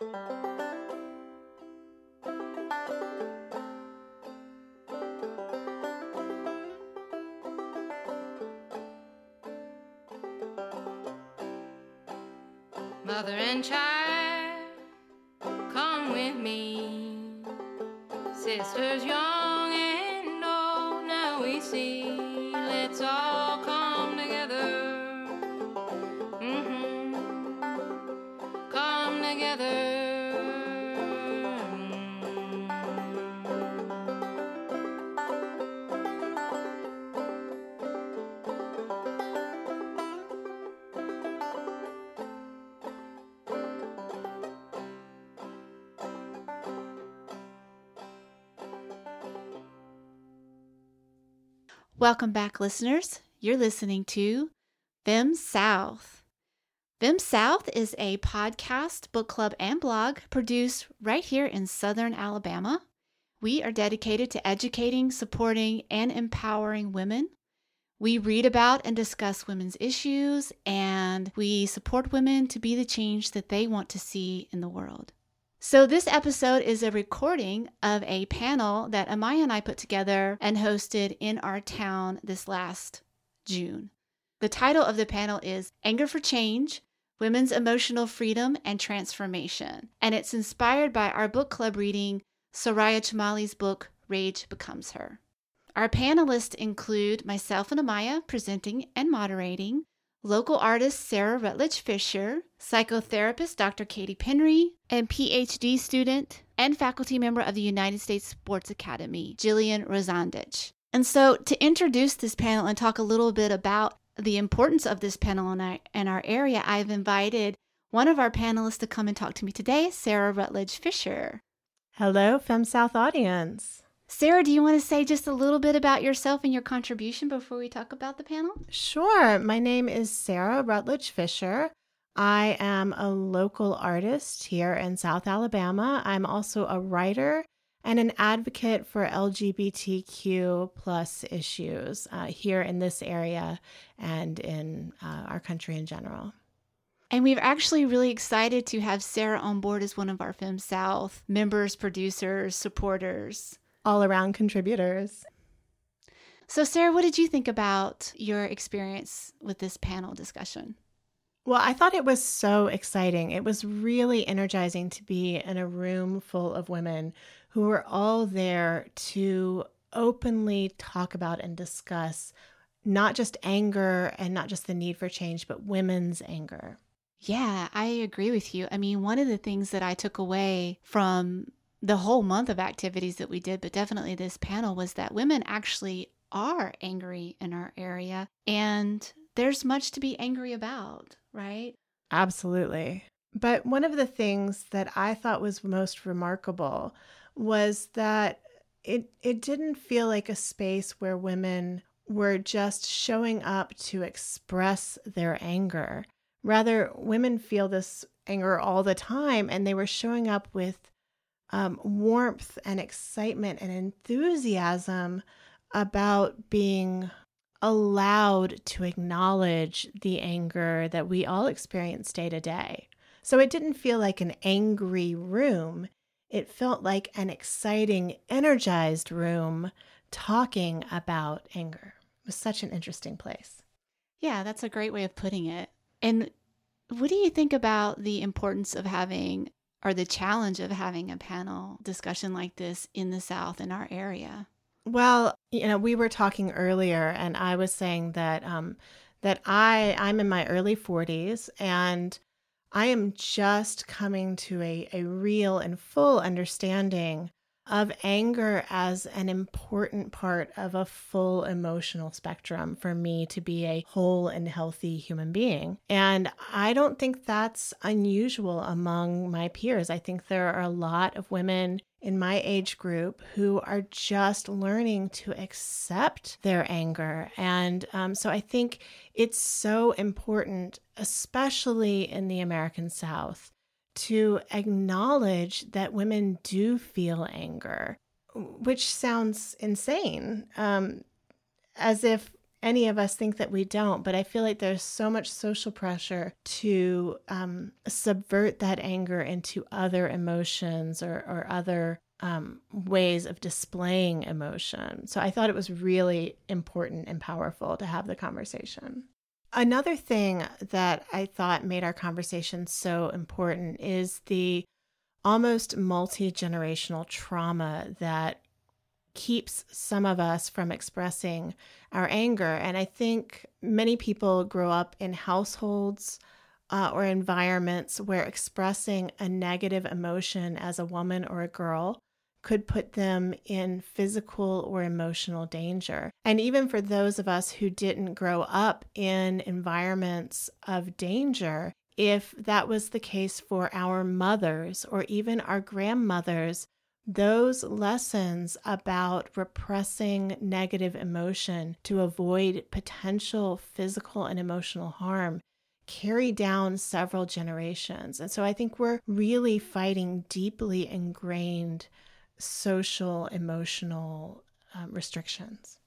Mother and child, come with me. Sisters young and old, now we see. Welcome back, listeners. You're listening to Fem South. Fem South is a podcast, book club, and blog produced right here in Southern Alabama. We are dedicated to educating, supporting, and empowering women. We read about and discuss women's issues, and we support women to be the change that they want to see in the world. So, this episode is a recording of a panel that Amaya and I put together and hosted in our town this last June. The title of the panel is Anger for Change Women's Emotional Freedom and Transformation. And it's inspired by our book club reading Soraya Chemaly's book, Rage Becomes Her. Our panelists include myself and Amaya presenting and moderating, local artist Sarah Rutledge Fisher, psychotherapist Dr. Katie Penry, and PhD student and faculty member of the United States Sports Academy, Jillian Rosandich. And so, to introduce this panel and talk a little bit about the importance of this panel in our, in our area, I've invited one of our panelists to come and talk to me today, Sarah Rutledge Fisher. Hello, Fem South audience. Sarah, do you want to say just a little bit about yourself and your contribution before we talk about the panel? Sure. My name is Sarah Rutledge Fisher. I am a local artist here in South Alabama. I'm also a writer and an advocate for LGBTQ plus issues uh, here in this area and in uh, our country in general. And we're actually really excited to have Sarah on board as one of our Fem South members, producers, supporters, all around contributors. So, Sarah, what did you think about your experience with this panel discussion? Well, I thought it was so exciting. It was really energizing to be in a room full of women who were all there to openly talk about and discuss not just anger and not just the need for change, but women's anger. Yeah, I agree with you. I mean, one of the things that I took away from the whole month of activities that we did, but definitely this panel, was that women actually are angry in our area and there's much to be angry about, right? Absolutely. But one of the things that I thought was most remarkable was that it it didn't feel like a space where women were just showing up to express their anger. Rather, women feel this anger all the time, and they were showing up with um, warmth and excitement and enthusiasm about being allowed to acknowledge the anger that we all experience day to day. So it didn't feel like an angry room. It felt like an exciting, energized room talking about anger. It was such an interesting place. Yeah, that's a great way of putting it. And what do you think about the importance of having or the challenge of having a panel discussion like this in the South in our area? Well, you know, we were talking earlier, and I was saying that um, that I I'm in my early 40s, and I am just coming to a, a real and full understanding of anger as an important part of a full emotional spectrum for me to be a whole and healthy human being. And I don't think that's unusual among my peers. I think there are a lot of women in my age group who are just learning to accept their anger. And um, so I think it's so important, especially in the American South, to acknowledge that women do feel anger, which sounds insane, um, as if any of us think that we don't, but I feel like there's so much social pressure to um, subvert that anger into other emotions or, or other um, ways of displaying emotion. So I thought it was really important and powerful to have the conversation. Another thing that I thought made our conversation so important is the almost multi generational trauma that keeps some of us from expressing our anger. And I think many people grow up in households uh, or environments where expressing a negative emotion as a woman or a girl could put them in physical or emotional danger. And even for those of us who didn't grow up in environments of danger, if that was the case for our mothers or even our grandmothers, those lessons about repressing negative emotion to avoid potential physical and emotional harm carry down several generations. And so I think we're really fighting deeply ingrained social, emotional um, restrictions.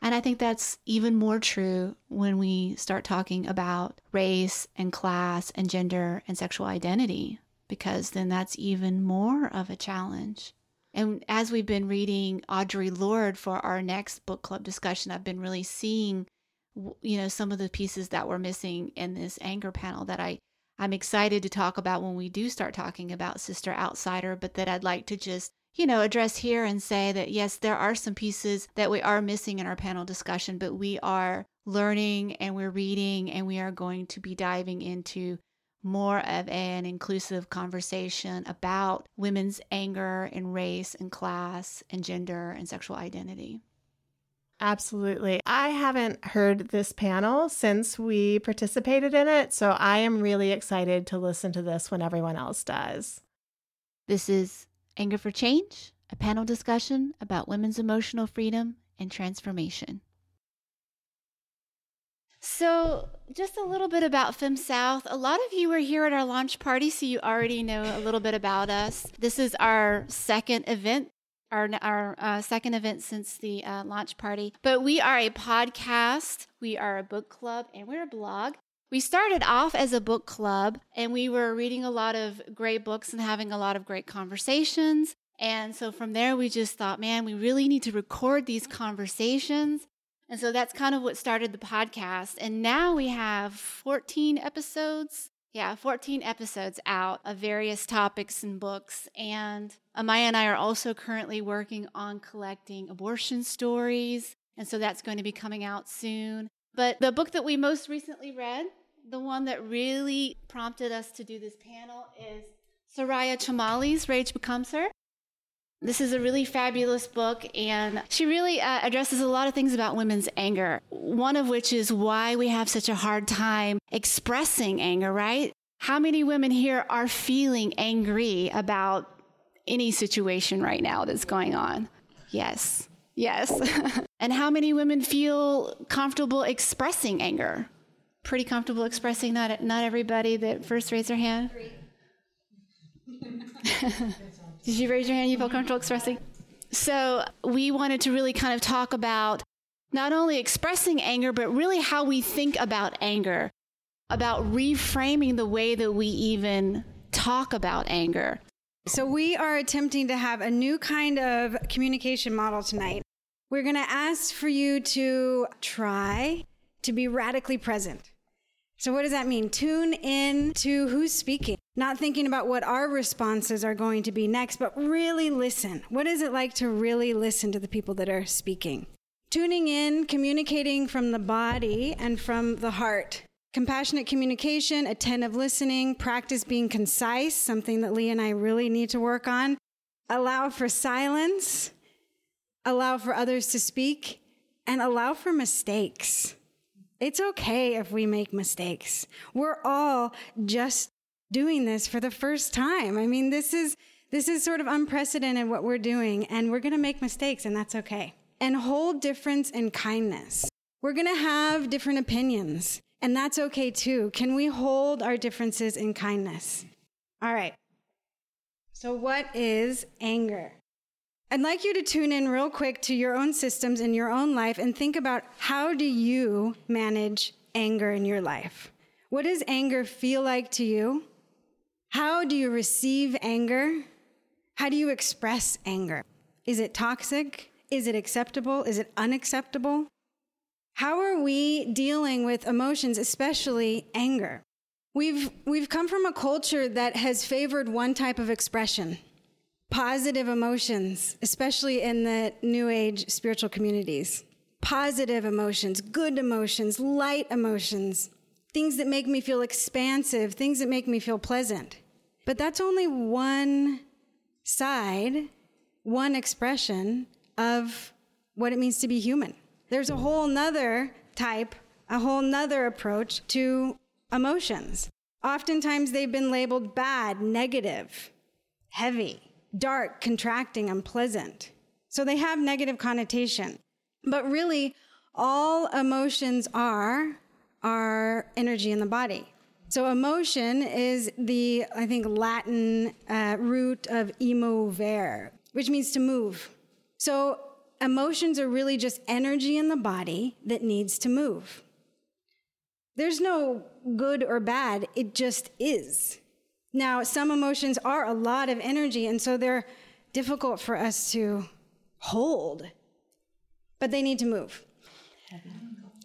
And I think that's even more true when we start talking about race and class and gender and sexual identity because then that's even more of a challenge. And as we've been reading Audre Lorde for our next book club discussion, I've been really seeing, you know, some of the pieces that were missing in this anger panel that I, I'm excited to talk about when we do start talking about Sister Outsider, but that I'd like to just, you know, address here and say that yes, there are some pieces that we are missing in our panel discussion, but we are learning and we're reading and we are going to be diving into more of an inclusive conversation about women's anger and race and class and gender and sexual identity. Absolutely. I haven't heard this panel since we participated in it, so I am really excited to listen to this when everyone else does. This is Anger for Change, a panel discussion about women's emotional freedom and transformation. So, just a little bit about Fem South. A lot of you were here at our launch party, so you already know a little bit about us. This is our second event, our, our uh, second event since the uh, launch party. But we are a podcast, we are a book club, and we're a blog. We started off as a book club, and we were reading a lot of great books and having a lot of great conversations. And so from there, we just thought, man, we really need to record these conversations and so that's kind of what started the podcast. And now we have 14 episodes. Yeah, 14 episodes out of various topics and books. And Amaya and I are also currently working on collecting abortion stories. And so that's going to be coming out soon. But the book that we most recently read, the one that really prompted us to do this panel, is Soraya Chemaly's Rage Becomes Her. This is a really fabulous book, and she really uh, addresses a lot of things about women's anger. One of which is why we have such a hard time expressing anger, right? How many women here are feeling angry about any situation right now that's going on? Yes, yes. and how many women feel comfortable expressing anger? Pretty comfortable expressing not not everybody that first raised their hand. Did you raise your hand? You feel comfortable expressing? So, we wanted to really kind of talk about not only expressing anger, but really how we think about anger, about reframing the way that we even talk about anger. So, we are attempting to have a new kind of communication model tonight. We're going to ask for you to try to be radically present. So, what does that mean? Tune in to who's speaking not thinking about what our responses are going to be next, but really listen. What is it like to really listen to the people that are speaking? Tuning in, communicating from the body and from the heart. Compassionate communication, attentive listening, practice being concise, something that Lee and I really need to work on. Allow for silence, allow for others to speak, and allow for mistakes. It's okay if we make mistakes. We're all just doing this for the first time. I mean, this is this is sort of unprecedented what we're doing and we're going to make mistakes and that's okay. And hold difference in kindness. We're going to have different opinions and that's okay too. Can we hold our differences in kindness? All right. So what is anger? I'd like you to tune in real quick to your own systems in your own life and think about how do you manage anger in your life? What does anger feel like to you? How do you receive anger? How do you express anger? Is it toxic? Is it acceptable? Is it unacceptable? How are we dealing with emotions, especially anger? We've, we've come from a culture that has favored one type of expression positive emotions, especially in the New Age spiritual communities. Positive emotions, good emotions, light emotions, things that make me feel expansive, things that make me feel pleasant. But that's only one side, one expression of what it means to be human. There's a whole nother type, a whole nother approach to emotions. Oftentimes they've been labeled bad, negative, heavy, dark, contracting, unpleasant. So they have negative connotation. But really, all emotions are are energy in the body. So emotion is the, I think, Latin uh, root of emovere, which means to move. So emotions are really just energy in the body that needs to move. There's no good or bad, it just is. Now, some emotions are a lot of energy, and so they're difficult for us to hold, but they need to move.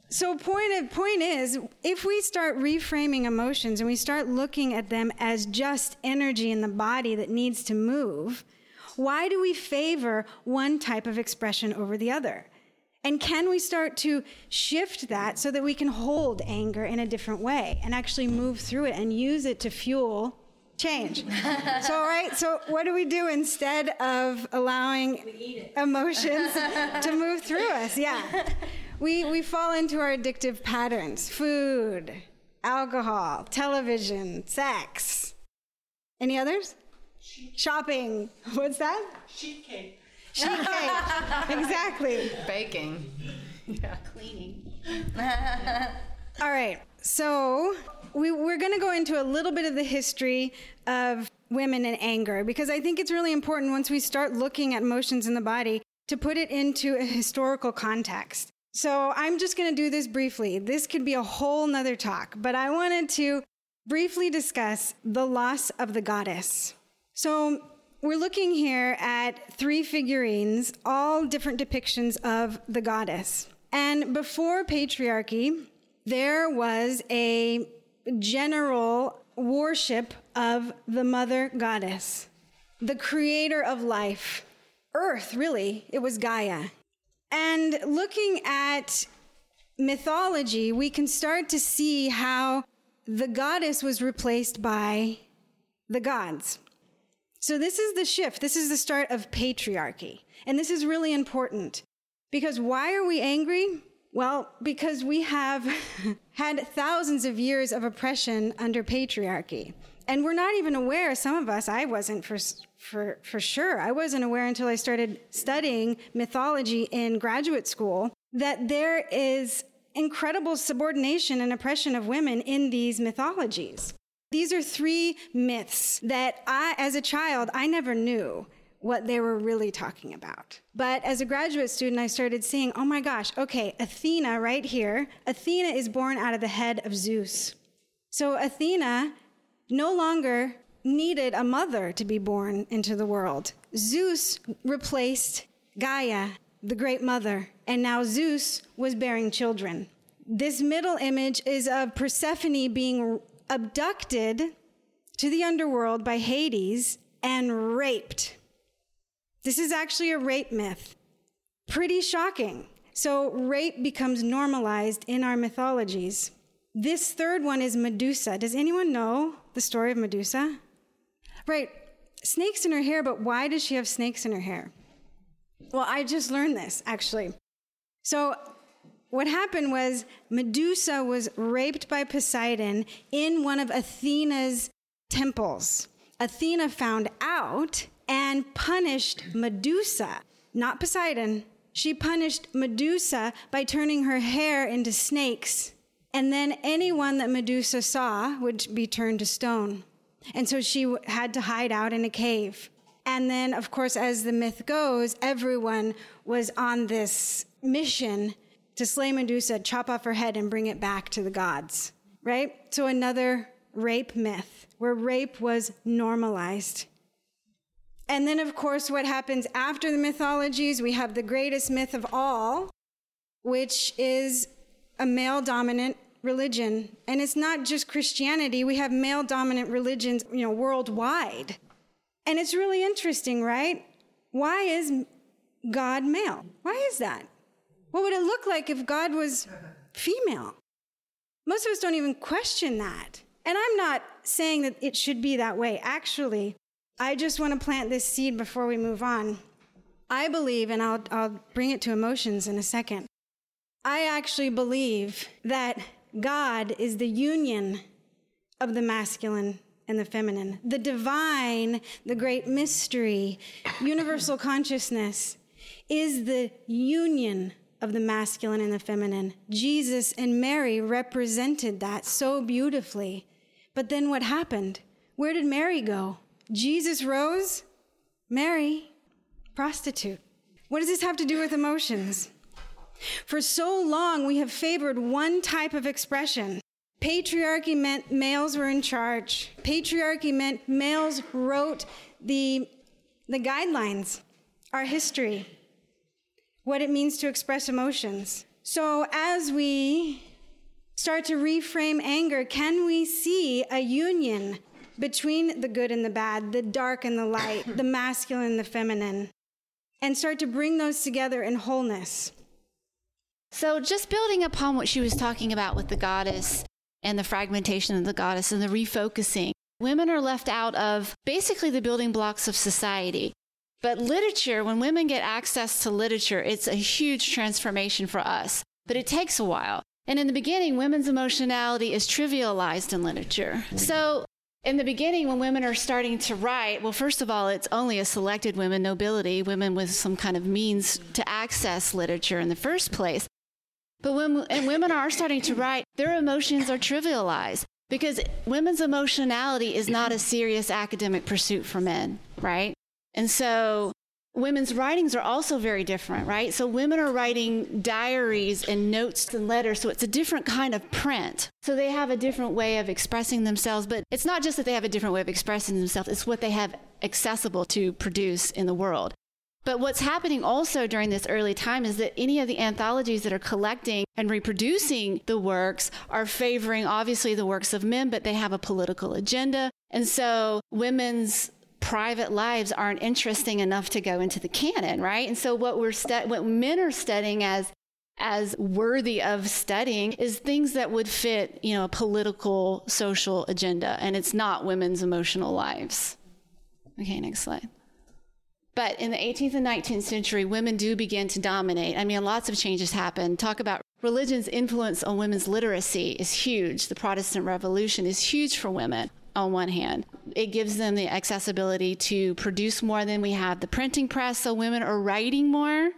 So point of, point is, if we start reframing emotions and we start looking at them as just energy in the body that needs to move, why do we favor one type of expression over the other? And can we start to shift that so that we can hold anger in a different way and actually move through it and use it to fuel change? so, all right, so what do we do instead of allowing emotions to move through us? Yeah. We, we fall into our addictive patterns food, alcohol, television, sex. Any others? Shopping. What's that? Sheet cake. Sheet cake. exactly. Baking. Yeah. Cleaning. All right. So we, we're going to go into a little bit of the history of women and anger because I think it's really important once we start looking at emotions in the body to put it into a historical context. So I'm just going to do this briefly. This could be a whole nother talk, but I wanted to briefly discuss the loss of the goddess. So we're looking here at three figurines, all different depictions of the goddess. And before patriarchy, there was a general worship of the mother goddess, the creator of life. Earth, really, it was Gaia. And looking at mythology, we can start to see how the goddess was replaced by the gods. So, this is the shift. This is the start of patriarchy. And this is really important because why are we angry? Well, because we have had thousands of years of oppression under patriarchy. And we're not even aware, some of us, I wasn't for, for, for sure, I wasn't aware until I started studying mythology in graduate school, that there is incredible subordination and oppression of women in these mythologies. These are three myths that I, as a child, I never knew what they were really talking about. But as a graduate student, I started seeing, oh my gosh, okay, Athena right here, Athena is born out of the head of Zeus. So Athena no longer needed a mother to be born into the world. Zeus replaced Gaia, the great mother, and now Zeus was bearing children. This middle image is of Persephone being abducted to the underworld by Hades and raped. This is actually a rape myth. Pretty shocking. So, rape becomes normalized in our mythologies. This third one is Medusa. Does anyone know the story of Medusa? Right, snakes in her hair, but why does she have snakes in her hair? Well, I just learned this actually. So, what happened was Medusa was raped by Poseidon in one of Athena's temples. Athena found out and punished Medusa, not Poseidon. She punished Medusa by turning her hair into snakes. And then anyone that Medusa saw would be turned to stone. And so she had to hide out in a cave. And then, of course, as the myth goes, everyone was on this mission to slay Medusa, chop off her head, and bring it back to the gods, right? So, another rape myth where rape was normalized. And then, of course, what happens after the mythologies, we have the greatest myth of all, which is a male dominant religion. And it's not just Christianity, we have male dominant religions, you know, worldwide. And it's really interesting, right? Why is God male? Why is that? What would it look like if God was female? Most of us don't even question that. And I'm not saying that it should be that way. Actually, I just want to plant this seed before we move on. I believe, and I'll, I'll bring it to emotions in a second. I actually believe that God is the union of the masculine and the feminine, the divine, the great mystery, universal consciousness is the union of the masculine and the feminine. Jesus and Mary represented that so beautifully. But then what happened? Where did Mary go? Jesus rose, Mary, prostitute. What does this have to do with emotions? For so long, we have favored one type of expression. Patriarchy meant males were in charge. Patriarchy meant males wrote the, the guidelines, our history, what it means to express emotions. So as we start to reframe anger, can we see a union between the good and the bad, the dark and the light, the masculine and the feminine, and start to bring those together in wholeness? So, just building upon what she was talking about with the goddess and the fragmentation of the goddess and the refocusing, women are left out of basically the building blocks of society. But literature, when women get access to literature, it's a huge transformation for us. But it takes a while. And in the beginning, women's emotionality is trivialized in literature. So, in the beginning, when women are starting to write, well, first of all, it's only a selected women, nobility, women with some kind of means to access literature in the first place. But when and women are starting to write, their emotions are trivialized because women's emotionality is not a serious academic pursuit for men, right? And so women's writings are also very different, right? So women are writing diaries and notes and letters, so it's a different kind of print. So they have a different way of expressing themselves, but it's not just that they have a different way of expressing themselves, it's what they have accessible to produce in the world. But what's happening also during this early time is that any of the anthologies that are collecting and reproducing the works are favoring obviously the works of men, but they have a political agenda. And so women's private lives aren't interesting enough to go into the canon, right? And so what we're stu- what men are studying as as worthy of studying is things that would fit, you know, a political social agenda and it's not women's emotional lives. Okay, next slide. But in the 18th and 19th century, women do begin to dominate. I mean, lots of changes happen. Talk about religion's influence on women's literacy is huge. The Protestant Revolution is huge for women on one hand. It gives them the accessibility to produce more than we have the printing press, so women are writing more.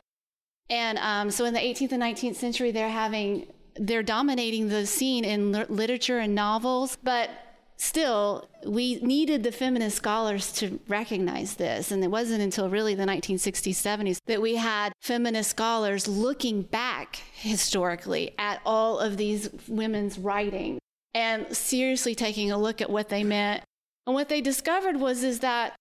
And um, so in the 18th and 19th century, they're having, they're dominating the scene in literature and novels, but still, we needed the feminist scholars to recognize this. And it wasn't until really the 1960s, 70s that we had feminist scholars looking back historically at all of these women's writing and seriously taking a look at what they meant. And what they discovered was is that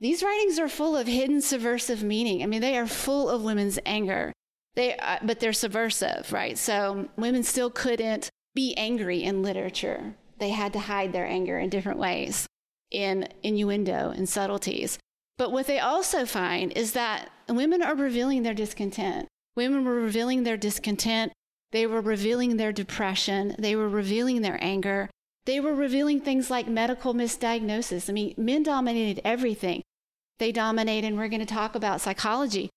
these writings are full of hidden subversive meaning. I mean, they are full of women's anger. They, uh, but they're subversive, right? So women still couldn't be angry in literature they had to hide their anger in different ways, in innuendo and subtleties. But what they also find is that women are revealing their discontent. Women were revealing their discontent. They were revealing their depression. They were revealing their anger. They were revealing things like medical misdiagnosis. I mean, men dominated everything. They dominated, and we're going to talk about psychology,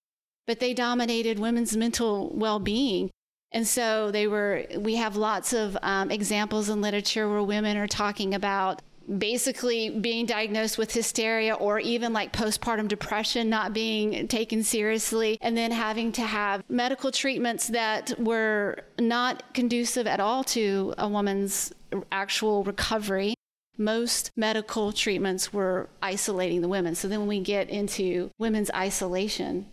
but they dominated women's mental well being. And so they were, we have lots of um, examples in literature where women are talking about basically being diagnosed with hysteria or even like postpartum depression not being taken seriously and then having to have medical treatments that were not conducive at all to a woman's actual recovery most medical treatments were isolating the women. So then when we get into women's isolation,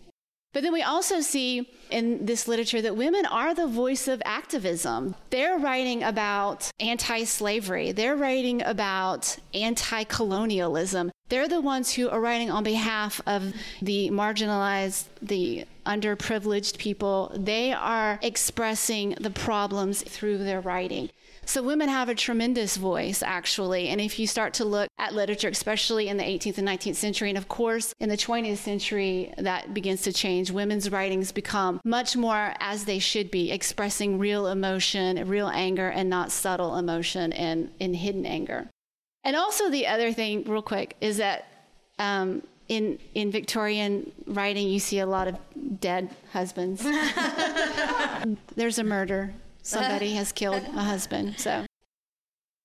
but then we also see in this literature that women are the voice of activism. They're writing about anti slavery, they're writing about anti colonialism. They're the ones who are writing on behalf of the marginalized, the underprivileged people. They are expressing the problems through their writing. So women have a tremendous voice, actually. And if you start to look at literature, especially in the 18th and 19th century, and of course in the 20th century, that begins to change. Women's writings become much more as they should be, expressing real emotion, real anger, and not subtle emotion and, and hidden anger. And also, the other thing, real quick, is that um, in in Victorian writing, you see a lot of dead husbands. There's a murder somebody has killed a husband. So,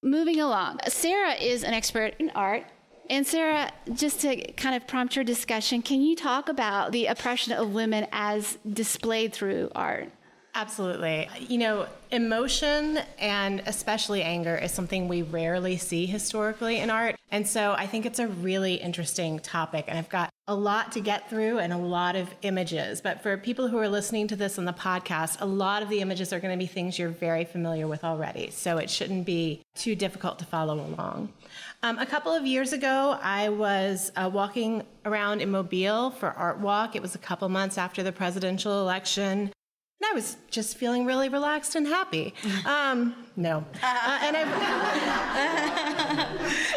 moving along, Sarah is an expert in art. And Sarah, just to kind of prompt your discussion, can you talk about the oppression of women as displayed through art? Absolutely. You know, emotion and especially anger is something we rarely see historically in art. And so I think it's a really interesting topic. And I've got a lot to get through and a lot of images. But for people who are listening to this on the podcast, a lot of the images are going to be things you're very familiar with already. So it shouldn't be too difficult to follow along. Um, a couple of years ago, I was uh, walking around in Mobile for Art Walk. It was a couple months after the presidential election. And I was just feeling really relaxed and happy. Um, no. Uh, and, I,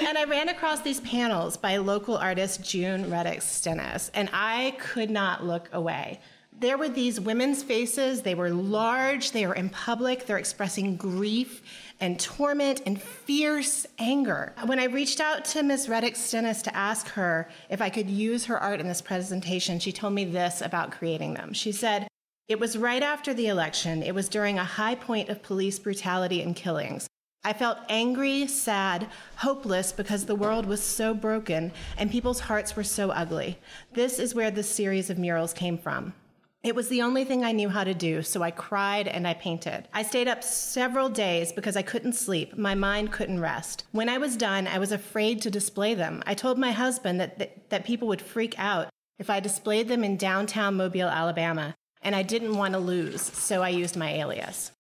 and I ran across these panels by local artist June Reddick Stennis, and I could not look away. There were these women's faces. They were large, they were in public, they're expressing grief and torment and fierce anger. When I reached out to Ms. Reddick Stennis to ask her if I could use her art in this presentation, she told me this about creating them. She said, it was right after the election. It was during a high point of police brutality and killings. I felt angry, sad, hopeless because the world was so broken and people's hearts were so ugly. This is where this series of murals came from. It was the only thing I knew how to do, so I cried and I painted. I stayed up several days because I couldn't sleep. My mind couldn't rest. When I was done, I was afraid to display them. I told my husband that, that, that people would freak out if I displayed them in downtown Mobile, Alabama and I didn't want to lose, so I used my alias.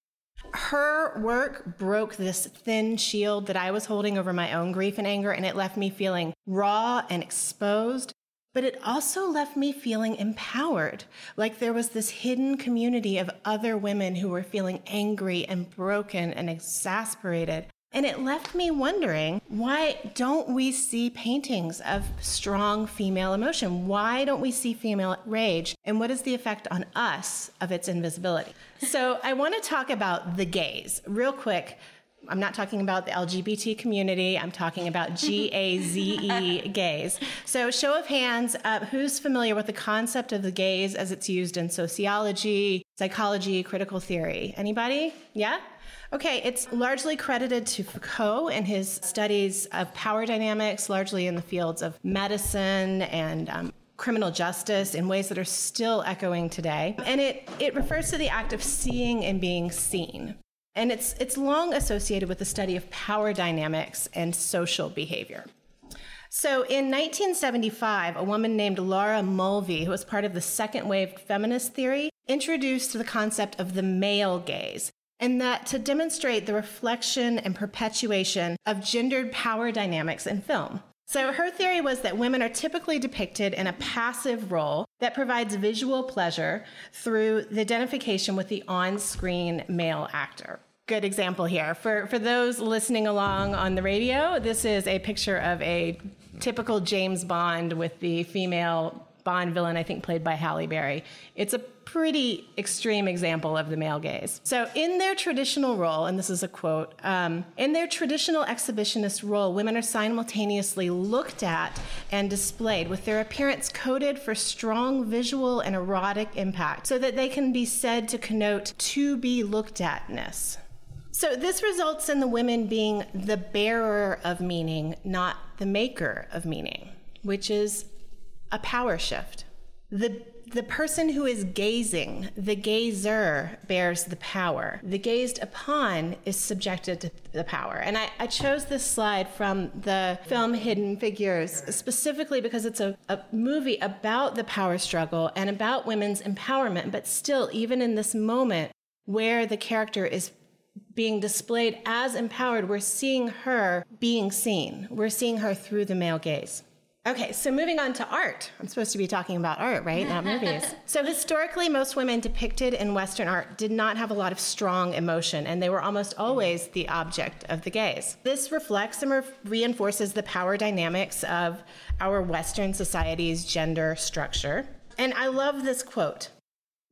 Her work broke this thin shield that I was holding over my own grief and anger, and it left me feeling raw and exposed. But it also left me feeling empowered, like there was this hidden community of other women who were feeling angry and broken and exasperated and it left me wondering why don't we see paintings of strong female emotion? Why don't we see female rage? And what is the effect on us of its invisibility? So I want to talk about the gaze real quick. I'm not talking about the LGBT community. I'm talking about G A Z E gaze. So, show of hands, uh, who's familiar with the concept of the gaze as it's used in sociology, psychology, critical theory? Anybody? Yeah? Okay, it's largely credited to Foucault and his studies of power dynamics, largely in the fields of medicine and um, criminal justice in ways that are still echoing today. And it, it refers to the act of seeing and being seen. And it's, it's long associated with the study of power dynamics and social behavior. So in 1975, a woman named Laura Mulvey, who was part of the second wave feminist theory, introduced the concept of the male gaze and that to demonstrate the reflection and perpetuation of gendered power dynamics in film. So her theory was that women are typically depicted in a passive role that provides visual pleasure through the identification with the on-screen male actor. Good example here. For for those listening along on the radio, this is a picture of a typical James Bond with the female Bond villain, I think played by Halle Berry. It's a pretty extreme example of the male gaze. So, in their traditional role, and this is a quote, um, in their traditional exhibitionist role, women are simultaneously looked at and displayed with their appearance coded for strong visual and erotic impact so that they can be said to connote to be looked atness. So, this results in the women being the bearer of meaning, not the maker of meaning, which is a power shift. the the person who is gazing, the gazer, bears the power. The gazed upon is subjected to the power. And I, I chose this slide from the film Hidden Figures specifically because it's a, a movie about the power struggle and about women's empowerment. But still, even in this moment where the character is being displayed as empowered, we're seeing her being seen. We're seeing her through the male gaze. Okay, so moving on to art. I'm supposed to be talking about art, right? Not movies. so, historically, most women depicted in Western art did not have a lot of strong emotion, and they were almost always the object of the gaze. This reflects and re- reinforces the power dynamics of our Western society's gender structure. And I love this quote.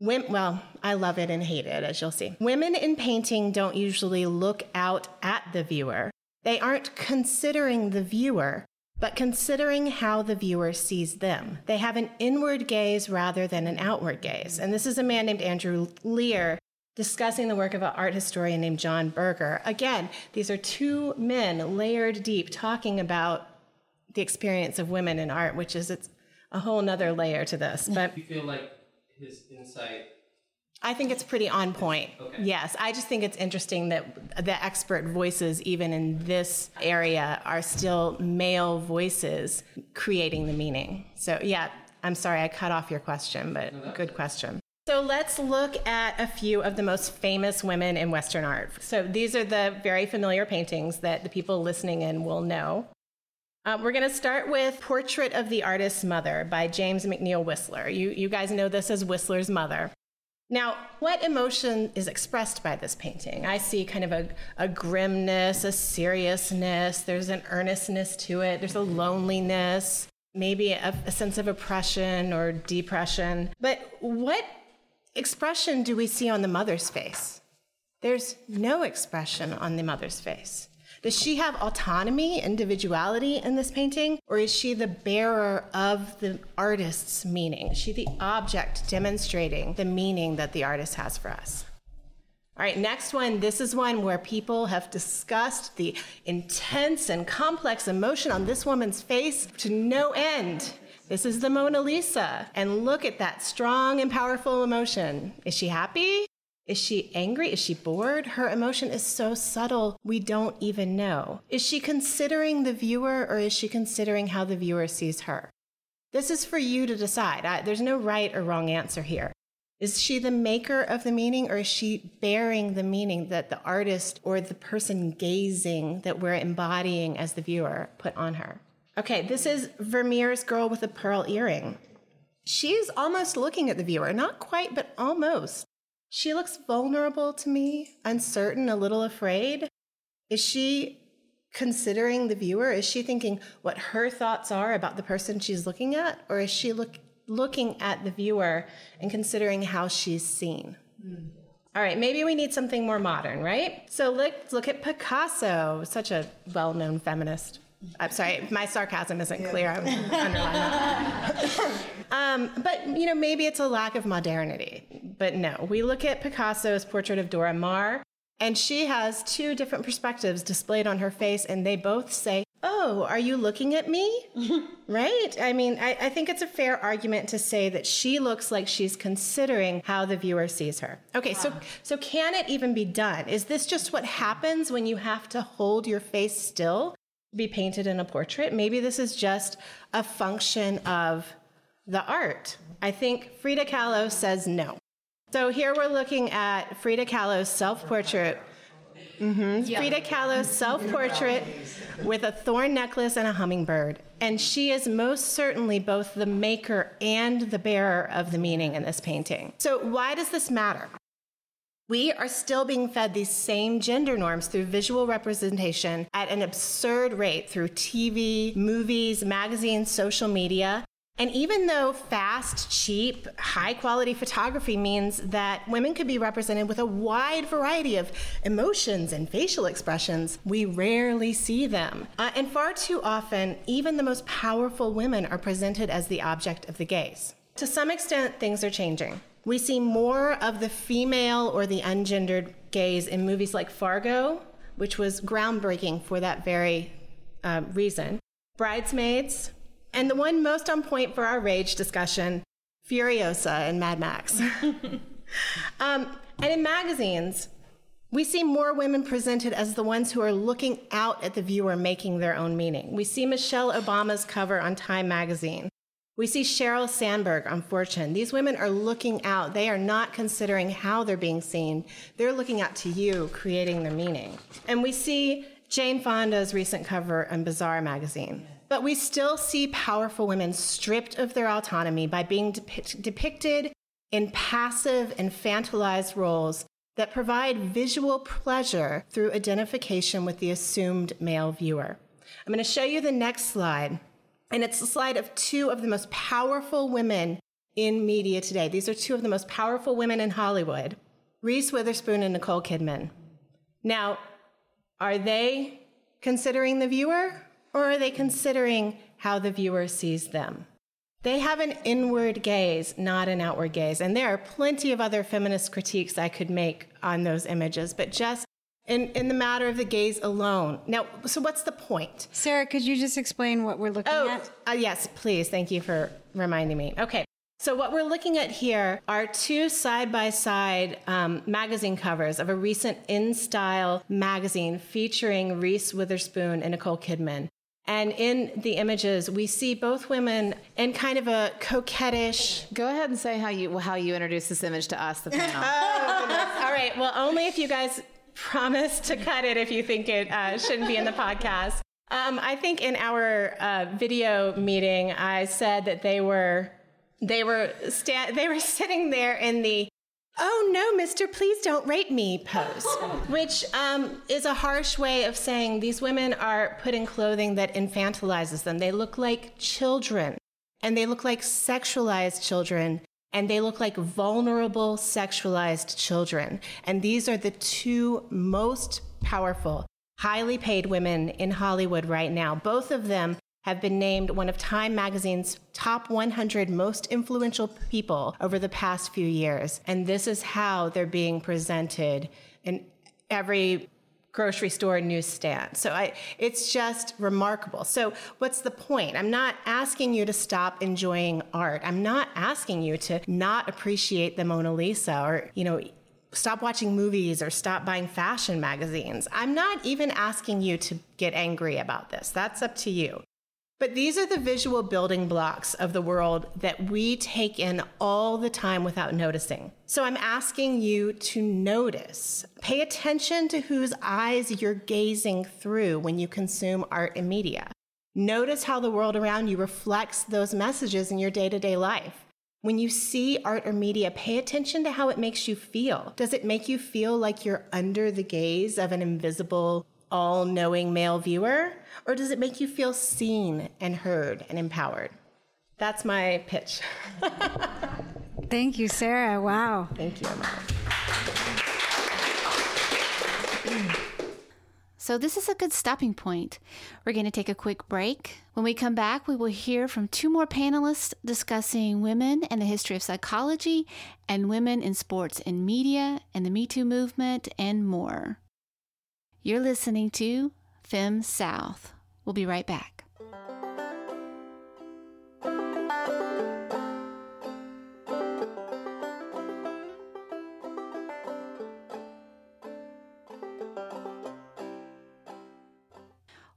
well, I love it and hate it, as you'll see. Women in painting don't usually look out at the viewer. They aren't considering the viewer but considering how the viewer sees them. They have an inward gaze rather than an outward gaze. And this is a man named Andrew Lear discussing the work of an art historian named John Berger. Again, these are two men layered deep talking about the experience of women in art, which is it's a whole nother layer to this. But you feel like his insight I think it's pretty on point. Okay. Yes, I just think it's interesting that the expert voices, even in this area, are still male voices creating the meaning. So, yeah, I'm sorry I cut off your question, but no, good question. So let's look at a few of the most famous women in Western art. So these are the very familiar paintings that the people listening in will know. Uh, we're going to start with Portrait of the Artist's Mother by James McNeill Whistler. You, you guys know this as Whistler's mother. Now, what emotion is expressed by this painting? I see kind of a, a grimness, a seriousness, there's an earnestness to it, there's a loneliness, maybe a, a sense of oppression or depression. But what expression do we see on the mother's face? There's no expression on the mother's face. Does she have autonomy, individuality in this painting? Or is she the bearer of the artist's meaning? Is she the object demonstrating the meaning that the artist has for us? All right, next one. This is one where people have discussed the intense and complex emotion on this woman's face to no end. This is the Mona Lisa. And look at that strong and powerful emotion. Is she happy? Is she angry? Is she bored? Her emotion is so subtle, we don't even know. Is she considering the viewer or is she considering how the viewer sees her? This is for you to decide. I, there's no right or wrong answer here. Is she the maker of the meaning or is she bearing the meaning that the artist or the person gazing that we're embodying as the viewer put on her? Okay, this is Vermeer's Girl with a Pearl Earring. She's almost looking at the viewer, not quite, but almost. She looks vulnerable to me, uncertain, a little afraid. Is she considering the viewer? Is she thinking what her thoughts are about the person she's looking at? Or is she look, looking at the viewer and considering how she's seen? Mm. All right, maybe we need something more modern, right? So let's look at Picasso, such a well known feminist. I'm sorry, my sarcasm isn't yeah. clear. I'm underlining um, but you know, maybe it's a lack of modernity. But no, we look at Picasso's portrait of Dora Maar, and she has two different perspectives displayed on her face, and they both say, "Oh, are you looking at me?" right? I mean, I, I think it's a fair argument to say that she looks like she's considering how the viewer sees her. Okay, wow. so so can it even be done? Is this just what happens when you have to hold your face still? Be painted in a portrait. Maybe this is just a function of the art. I think Frida Kahlo says no. So here we're looking at Frida Kahlo's self portrait. Mm-hmm. Yep. Frida Kahlo's self portrait with a thorn necklace and a hummingbird. And she is most certainly both the maker and the bearer of the meaning in this painting. So, why does this matter? We are still being fed these same gender norms through visual representation at an absurd rate through TV, movies, magazines, social media. And even though fast, cheap, high quality photography means that women could be represented with a wide variety of emotions and facial expressions, we rarely see them. Uh, and far too often, even the most powerful women are presented as the object of the gaze. To some extent, things are changing. We see more of the female or the ungendered gaze in movies like Fargo, which was groundbreaking for that very uh, reason. Bridesmaids, and the one most on point for our rage discussion, Furiosa and Mad Max. um, and in magazines, we see more women presented as the ones who are looking out at the viewer making their own meaning. We see Michelle Obama's cover on Time magazine. We see Sheryl Sandberg on Fortune. These women are looking out. They are not considering how they're being seen. They're looking out to you, creating the meaning. And we see Jane Fonda's recent cover on Bazaar magazine. But we still see powerful women stripped of their autonomy by being depict- depicted in passive, infantilized roles that provide visual pleasure through identification with the assumed male viewer. I'm going to show you the next slide, and it's a slide of two of the most powerful women in media today. These are two of the most powerful women in Hollywood Reese Witherspoon and Nicole Kidman. Now, are they considering the viewer, or are they considering how the viewer sees them? They have an inward gaze, not an outward gaze. And there are plenty of other feminist critiques I could make on those images, but just in, in the matter of the gaze alone. Now, so what's the point? Sarah, could you just explain what we're looking Oh, at? uh, yes, please. Thank you for reminding me. Okay. So, what we're looking at here are two side by side magazine covers of a recent In Style magazine featuring Reese Witherspoon and Nicole Kidman. And in the images, we see both women in kind of a coquettish. Go ahead and say how you how you introduce this image to us, the panel. All right. Well, only if you guys promise to cut it if you think it uh, shouldn't be in the podcast. Um, I think in our uh, video meeting, I said that they were they were sta- they were sitting there in the "Oh no, Mister, please don't rape me" pose, which um, is a harsh way of saying these women are put in clothing that infantilizes them. They look like children, and they look like sexualized children and they look like vulnerable sexualized children. And these are the two most powerful, highly paid women in Hollywood right now. Both of them have been named one of Time Magazine's top 100 most influential people over the past few years. And this is how they're being presented in every grocery store newsstand. So I, it's just remarkable. So what's the point? I'm not asking you to stop enjoying art. I'm not asking you to not appreciate the Mona Lisa or, you know, stop watching movies or stop buying fashion magazines. I'm not even asking you to get angry about this. That's up to you. But these are the visual building blocks of the world that we take in all the time without noticing. So I'm asking you to notice. Pay attention to whose eyes you're gazing through when you consume art and media. Notice how the world around you reflects those messages in your day to day life. When you see art or media, pay attention to how it makes you feel. Does it make you feel like you're under the gaze of an invisible, all knowing male viewer? Or does it make you feel seen and heard and empowered? That's my pitch. Thank you, Sarah. Wow. Thank you, Emma. So, this is a good stopping point. We're going to take a quick break. When we come back, we will hear from two more panelists discussing women and the history of psychology and women in sports and media and the Me Too movement and more. You're listening to Fem South. We'll be right back.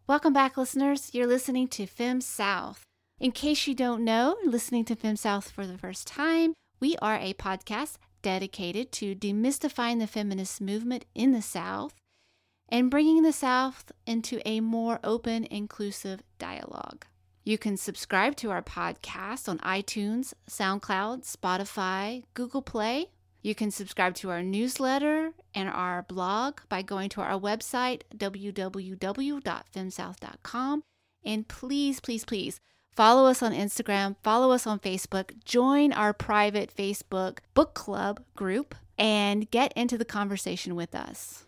Welcome back, listeners. You're listening to Fem South. In case you don't know, listening to Fem South for the first time, we are a podcast dedicated to demystifying the feminist movement in the South and bringing the South into a more open, inclusive dialogue. You can subscribe to our podcast on iTunes, SoundCloud, Spotify, Google Play. You can subscribe to our newsletter and our blog by going to our website, www.femsouth.com. And please, please, please follow us on Instagram, follow us on Facebook, join our private Facebook book club group, and get into the conversation with us.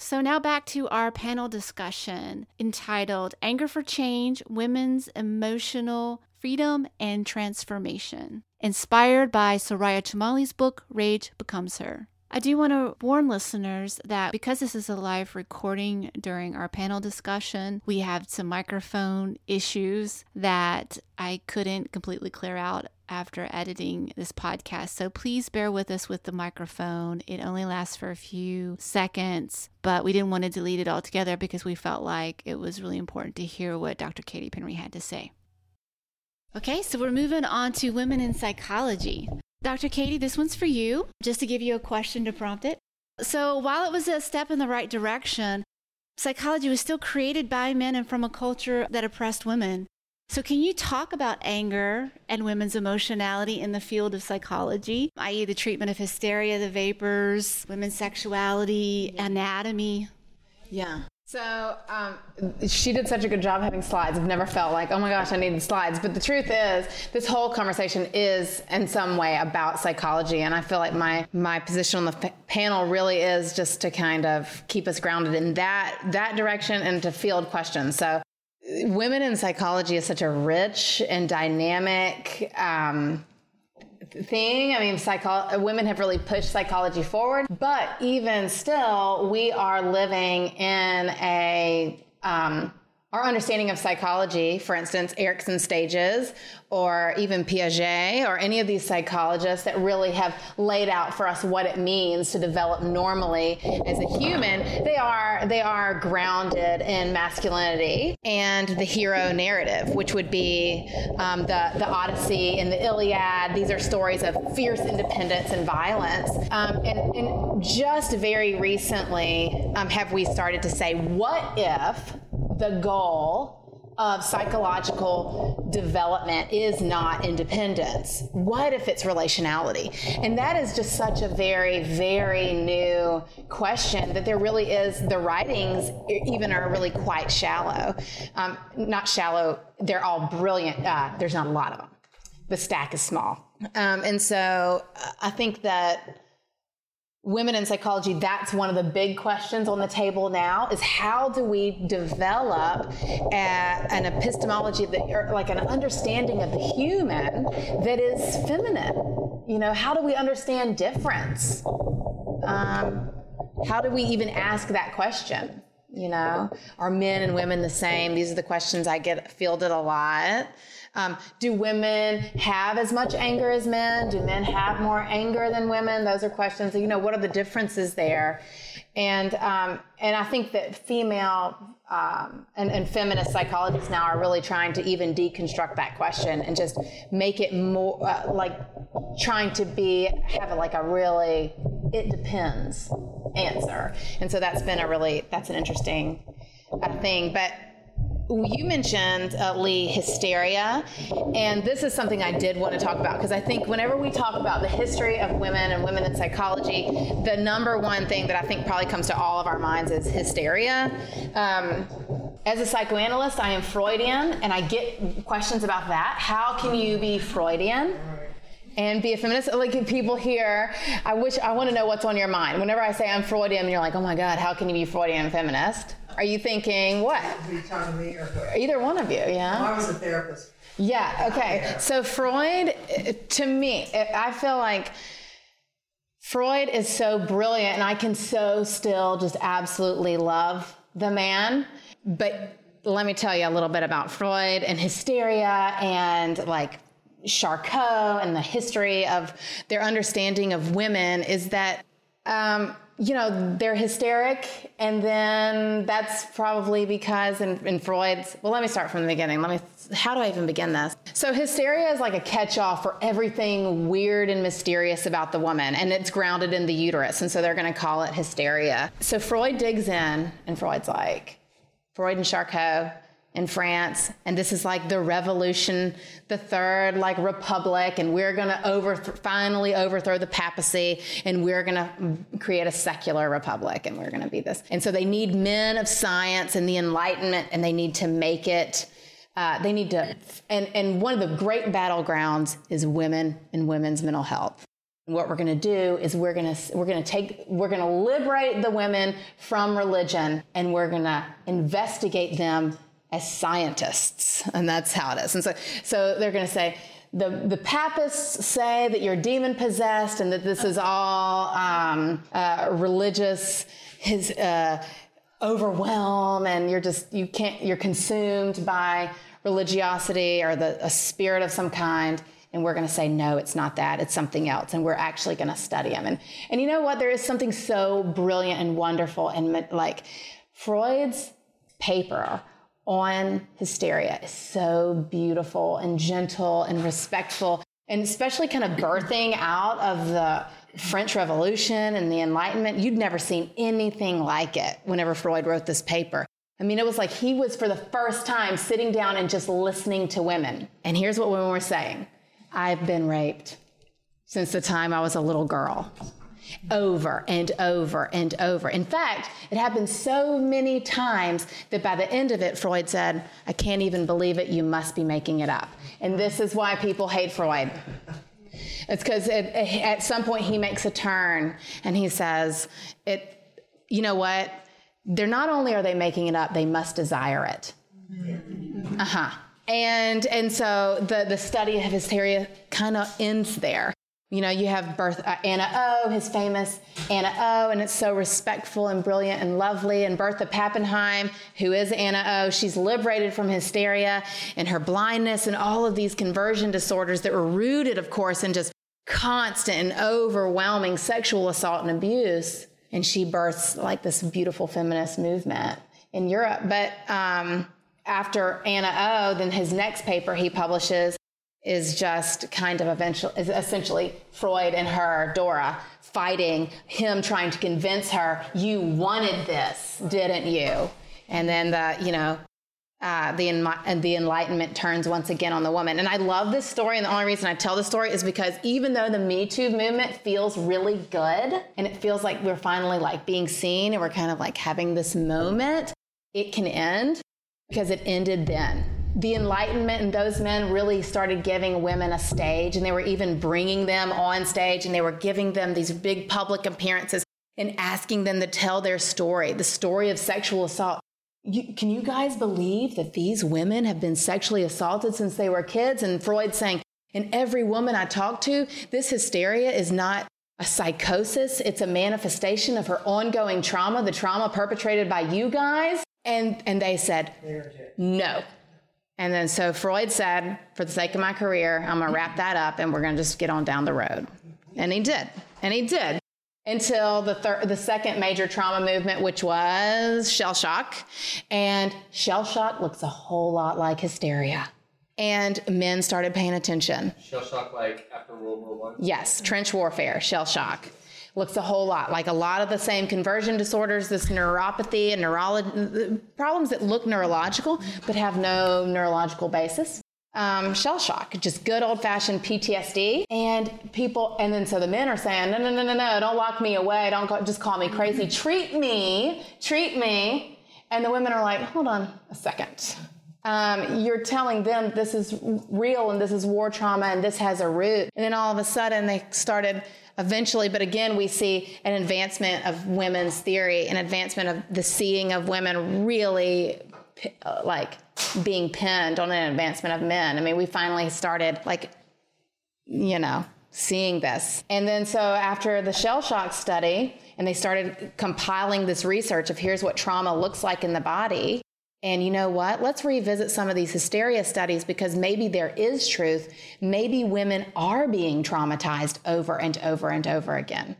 So, now back to our panel discussion entitled Anger for Change Women's Emotional Freedom and Transformation, inspired by Soraya Chemaly's book Rage Becomes Her. I do want to warn listeners that because this is a live recording during our panel discussion, we have some microphone issues that I couldn't completely clear out after editing this podcast. So please bear with us with the microphone. It only lasts for a few seconds, but we didn't want to delete it altogether because we felt like it was really important to hear what Dr. Katie Penry had to say. Okay, so we're moving on to women in psychology. Dr. Katie, this one's for you, just to give you a question to prompt it. So, while it was a step in the right direction, psychology was still created by men and from a culture that oppressed women. So, can you talk about anger and women's emotionality in the field of psychology, i.e., the treatment of hysteria, the vapors, women's sexuality, anatomy? Yeah. So um, she did such a good job having slides. I've never felt like, oh my gosh, I needed slides. But the truth is, this whole conversation is in some way about psychology, and I feel like my my position on the panel really is just to kind of keep us grounded in that that direction and to field questions. So. Women in psychology is such a rich and dynamic um, thing. I mean, psycho- women have really pushed psychology forward, but even still, we are living in a um, our understanding of psychology, for instance, Erikson stages, or even Piaget, or any of these psychologists that really have laid out for us what it means to develop normally as a human, they are they are grounded in masculinity and the hero narrative, which would be um, the the Odyssey and the Iliad. These are stories of fierce independence and violence. Um, and, and, just very recently, um, have we started to say, what if the goal of psychological development is not independence? What if it's relationality? And that is just such a very, very new question that there really is, the writings even are really quite shallow. Um, not shallow, they're all brilliant. Uh, there's not a lot of them. The stack is small. Um, and so uh, I think that women in psychology that's one of the big questions on the table now is how do we develop a, an epistemology that or like an understanding of the human that is feminine? You know how do we understand difference? Um, how do we even ask that question? You know are men and women the same? These are the questions i get fielded a lot um, do women have as much anger as men? Do men have more anger than women? Those are questions. You know, what are the differences there? And um, and I think that female um, and, and, feminist psychologists now are really trying to even deconstruct that question and just make it more uh, like trying to be have like a really it depends answer. And so that's been a really that's an interesting uh, thing, but you mentioned uh, Lee hysteria, and this is something I did want to talk about because I think whenever we talk about the history of women and women in psychology, the number one thing that I think probably comes to all of our minds is hysteria. Um, as a psychoanalyst, I am Freudian, and I get questions about that. How can you be Freudian? and be a feminist. Like people here, I wish I want to know what's on your mind. Whenever I say I'm Freudian, you're like, oh my God, how can you be Freudian feminist? Are you thinking what? Are you talking to me or Either one of you, yeah. Well, I was a therapist. Yeah. Okay. So Freud, to me, I feel like. Freud is so brilliant, and I can so still just absolutely love the man. But let me tell you a little bit about Freud and hysteria and like Charcot and the history of their understanding of women is that um, you know, they're hysteric, and then that's probably because in, in, Freud's. Well, let me start from the beginning. Let me. How do I even begin this? So, hysteria is like a catch-all for everything weird and mysterious about the woman, and it's grounded in the uterus, and so they're going to call it hysteria. So Freud digs in, and Freud's like, Freud and Charcot in France, and this is like the revolution, the third like republic, and we're going to over finally overthrow the papacy, and we're going to create a secular republic, and we're going to be this. And so they need men of science and the Enlightenment, and they need to make it. Uh, they need to, and and one of the great battlegrounds is women and women's mental health. What we're going to do is we're going to we're going to take we're going to liberate the women from religion, and we're going to investigate them as scientists, and that's how it is. And so, so they're going to say the, the papists say that you're demon possessed and that this is all um, uh, religious, his uh, overwhelm, and you're just, you can't, you're consumed by religiosity or the, a spirit of some kind. And we're going to say, no, it's not that. It's something else. And we're actually going to study them. And, and you know what? There is something so brilliant and wonderful and like Freud's paper on hysteria is so beautiful and gentle and respectful, and especially kind of birthing out of the French Revolution and the Enlightenment. You'd never seen anything like it whenever Freud wrote this paper. I mean, it was like he was for the first time sitting down and just listening to women. And here's what women were saying I've been raped since the time I was a little girl over and over and over. In fact, it happened so many times that by the end of it, Freud said, I can't even believe it. You must be making it up. And this is why people hate Freud. It's because at some point he makes a turn and he says, "It, you know what? They're not only are they making it up, they must desire it." Uh huh. And and so the the study of hysteria kind of ends there. You know, you have birth, uh, Anna O, his famous Anna O, and it's so respectful and brilliant and lovely. And Bertha Pappenheim, who is Anna O, she's liberated from hysteria and her blindness and all of these conversion disorders that were rooted, of course, in just constant and overwhelming sexual assault and abuse. And she births like this beautiful feminist movement in Europe. But um, after Anna O, then his next paper he publishes is just kind of eventually, essentially Freud and her, Dora, fighting him, trying to convince her, you wanted this, didn't you? And then the, you know, uh, the, the enlightenment turns once again on the woman. And I love this story. And the only reason I tell the story is because even though the Me Too movement feels really good and it feels like we're finally like being seen and we're kind of like having this moment, it can end because it ended then the Enlightenment and those men really started giving women a stage, and they were even bringing them on stage, and they were giving them these big public appearances and asking them to tell their story, the story of sexual assault. You, can you guys believe that these women have been sexually assaulted since they were kids? And Freud saying, and every woman I talk to, this hysteria is not a psychosis, it's a manifestation of her ongoing trauma, the trauma perpetrated by you guys. And, and they said, no, and then so Freud said, for the sake of my career, I'm going to wrap that up and we're going to just get on down the road. And he did. And he did until the third, the second major trauma movement, which was shell shock. And shell shock looks a whole lot like hysteria. And men started paying attention. Shell shock, like after World War One. Yes, trench warfare, shell shock looks a whole lot like a lot of the same conversion disorders, this neuropathy and neurology problems that look neurological but have no neurological basis. Um, shell shock, just good old fashioned PTSD. And people, and then so the men are saying, no, no, no, no, no, don't lock me away. Don't call, just call me crazy. Treat me, treat me. And the women are like, hold on a second. Um, you're telling them this is real and this is war trauma and this has a root. And then all of a sudden they started eventually, but again, we see an advancement of women's theory, an advancement of the seeing of women really uh, like being pinned on an advancement of men. I mean, we finally started like, you know, seeing this. And then so after the shell shock study, and they started compiling this research of here's what trauma looks like in the body. And you know what? Let's revisit some of these hysteria studies because maybe there is truth. Maybe women are being traumatized over and over and over again.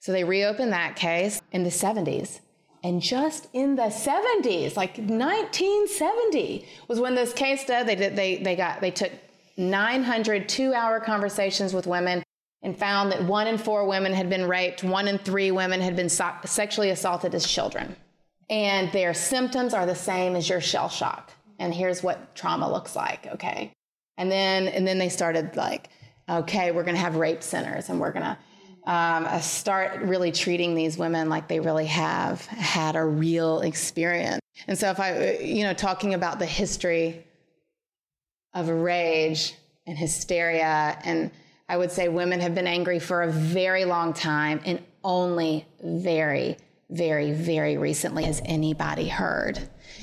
So they reopened that case in the 70s. And just in the 70s, like 1970, was when this case did. They did. They they got. They took 900 two-hour conversations with women and found that one in four women had been raped. One in three women had been so- sexually assaulted as children and their symptoms are the same as your shell shock. And here's what trauma looks like, okay? And then and then they started like, okay, we're to have rape centers, and we're to um, uh, start really treating these women like they really have had a real experience. And so, if I, you know, talking about the history of rage and hysteria, and I would say women have been angry for a very long time and only very, very, very recently has anybody heard.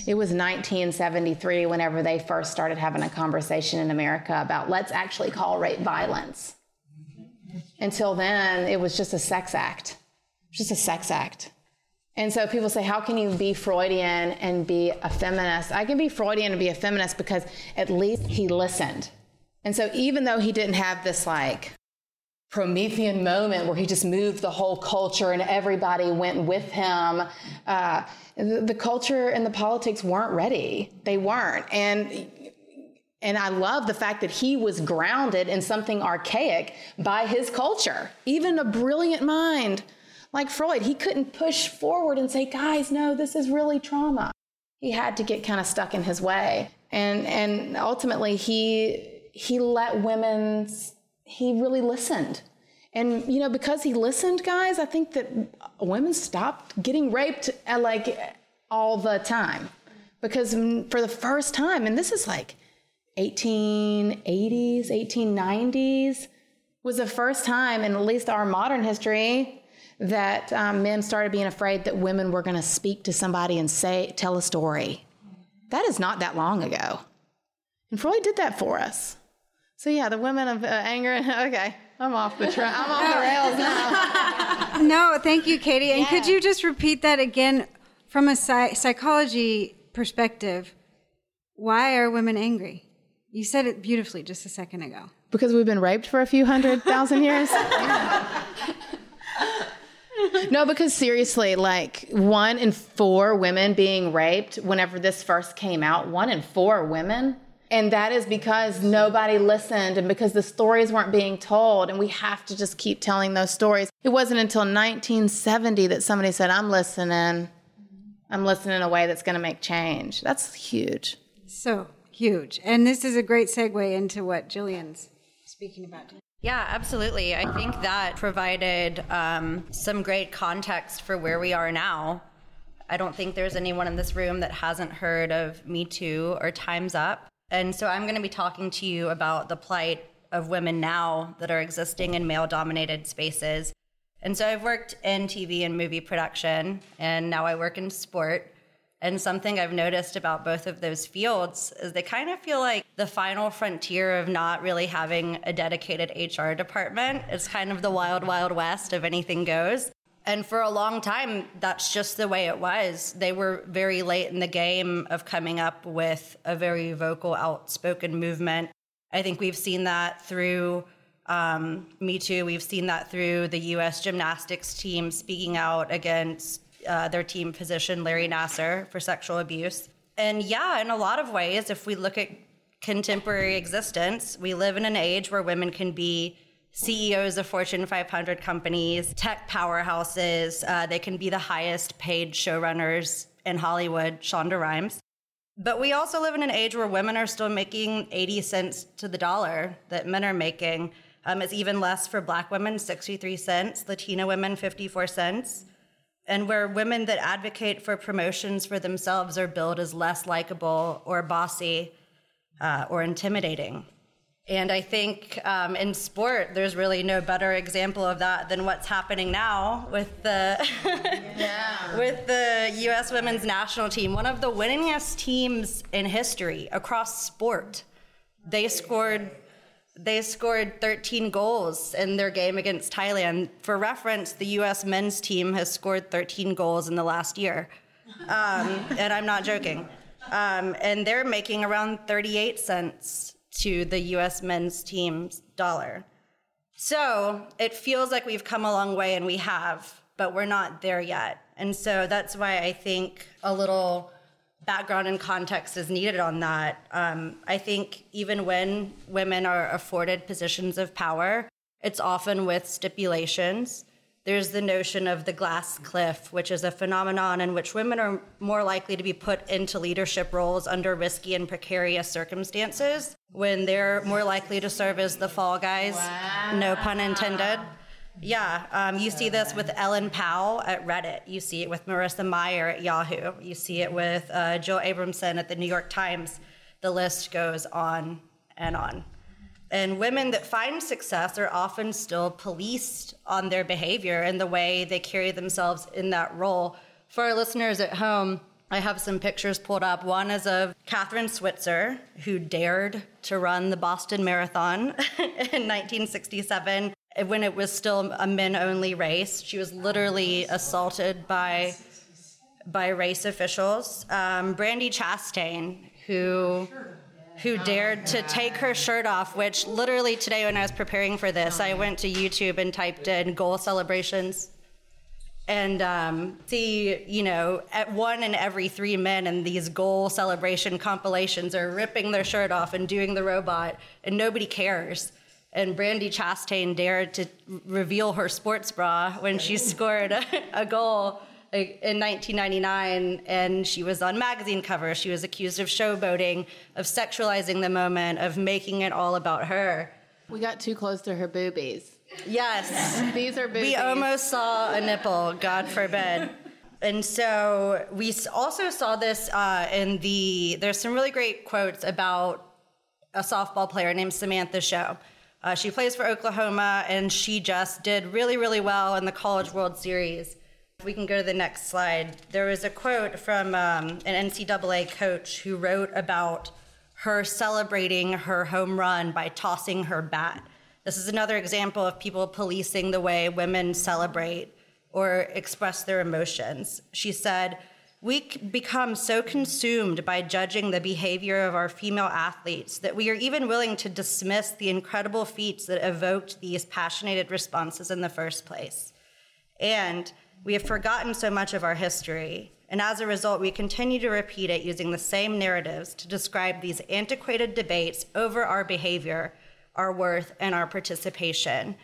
It was 1973 whenever they first started having a conversation in America about let's actually call rape violence. Until then, it was just a sex act, just a sex act. And so people say, how can you be Freudian and be a feminist? I can be Freudian and be a feminist because at least he listened. And so even though he didn't have this like Promethean moment where he just moved the whole culture and everybody went with him, uh, the, the culture and the politics weren't ready. They weren't. And and I love the fact that he was grounded in something archaic by his culture. Even a brilliant mind like Freud, he couldn't push forward and say, guys, no, this is really trauma. He had to get kind of stuck in his way. And, and ultimately, he, he let women, he really listened. And, you know, because he listened, guys, I think that women stopped getting raped at like all the time. Because for the first time, and this is like 1880s, 1890s, was the first time in at least our modern history that um, men started being afraid that women were going to speak to somebody and say, tell a story. That is not that long ago. And Freud did that for us. So yeah, the women of uh, anger. Okay, I'm off the tra- I'm off the rails now. no, thank you, Katie. And yeah. could you just repeat that again from a psy- psychology perspective? Why are women angry? You said it beautifully just a second ago. Because we've been raped for a few hundred thousand years. no, because seriously, like one in four women being raped, whenever this first came out, one in four women. And that is because nobody listened and because the stories weren't being told. And we have to just keep telling those stories. It wasn't until 1970 that somebody said, I'm listening. I'm listening in a way that's going to make change. That's huge. So huge. And this is a great segue into what Jillian's speaking about. Yeah, absolutely. I think that provided um, some great context for where we are now. I don't think there's anyone in this room that hasn't heard of Me Too or Time's Up. And so I'm going to be talking to you about the plight of women now that are existing in male dominated spaces. And so I've worked in TV and movie production, and now I work in sport. And something I've noticed about both of those fields is they kind of feel like the final frontier of not really having a dedicated HR department. It's kind of the wild, wild west of anything goes. And for a long time, that's just the way it was. They were very late in the game of coming up with a very vocal, outspoken movement. I think we've seen that through um, Me Too. We've seen that through the U.S. gymnastics team speaking out against uh, their team physician, Larry Nassar, for sexual abuse. And yeah, in a lot of ways, if we look at contemporary existence, we live in an age where women can be CEOs of Fortune 500 companies, tech powerhouses. Uh, they can be the highest paid showrunners in Hollywood, Shonda Rhimes. But we also live in an age where women are still making 80 cents to the dollar that men are making. Um, it's even less for black women, 63 cents, Latina women, 54 cents and where women that advocate for promotions for themselves are billed as less likable or bossy uh, or intimidating. And I think um, in sport, there's really no better example of that than what's happening now with the yeah. with the U.S. Women's National Team, one of the winningest teams in history across sport. They scored they scored 13 goals in their game against Thailand. For reference, the U.S. men's team has scored 13 goals in the last year. Um, and I'm not joking. Um, and they're making around 38 cents to the U.S. men's team's dollar. So it feels like we've come a long way, and we have, but we're not there yet. And so that's why I think a little background and context is needed on that. Um, I think even when women are afforded positions of power, it's often with stipulations. There's the notion of the glass cliff, which is a phenomenon in which women are more likely to be put into leadership roles under risky and precarious circumstances when they're more likely to serve as the fall guys, wow. no pun intended. Yeah, um, you see this with Ellen Pao at Reddit. You see it with Marissa Mayer at Yahoo. You see it with uh, Jill Abramson at the New York Times. The list goes on and on. And women that find success are often still policed on their behavior and the way they carry themselves in that role. For our listeners at home, I have some pictures pulled up. One is of Kathrine Switzer, who dared to run the Boston Marathon in 1967 when it was still a men only race. She was literally assaulted by, by race officials. Um, Brandi Chastain, who who dared to take her shirt off, which literally today when I was preparing for this, I went to YouTube and typed in goal celebrations and um, see, you know, at one in every three men in these goal celebration compilations are ripping their shirt off and doing the robot, and nobody cares. And Brandi Chastain dared to reveal her sports bra when she scored a, a goal in 1999, and she was on magazine covers. She was accused of showboating, of sexualizing the moment, of making it all about her. We got too close to her boobies. Yes. These are boobies. We almost saw a nipple, God forbid. And so we also saw this uh, in the. There's some really great quotes about a softball player named Samantha Show. Uh, she plays for Oklahoma, and she just did really, really well in the College World Series. We can go to the next slide, there was a quote from um, an NCAA coach who wrote about her celebrating her home run by tossing her bat. This is another example of people policing the way women celebrate or express their emotions. She said, We become so consumed by judging the behavior of our female athletes that we are even willing to dismiss the incredible feats that evoked these passionate responses in the first place. And we have forgotten so much of our history. And as a result, we continue to repeat it using the same narratives to describe these antiquated debates over our behavior, our worth, and our participation.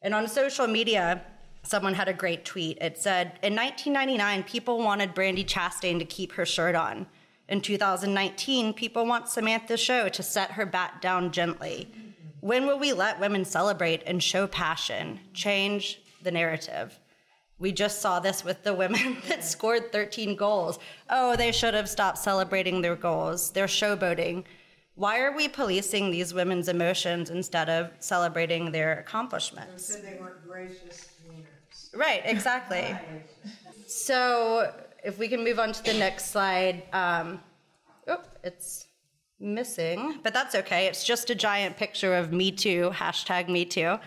And on social media, someone had a great tweet. It said, In 1999, people wanted Brandi Chastain to keep her shirt on. In 2019, people want Samantha Show to set her bat down gently. When will we let women celebrate and show passion, change the narrative? We just saw this with the women that scored 13 goals. Oh, they should have stopped celebrating their goals. They're showboating. Why are we policing these women's emotions instead of celebrating their accomplishments? Said they weren't gracious communities. Right, exactly. So if we can move on to the next slide. Um, oh, it's missing, but that's okay. It's just a giant picture of Me Too, hashtag Me Too.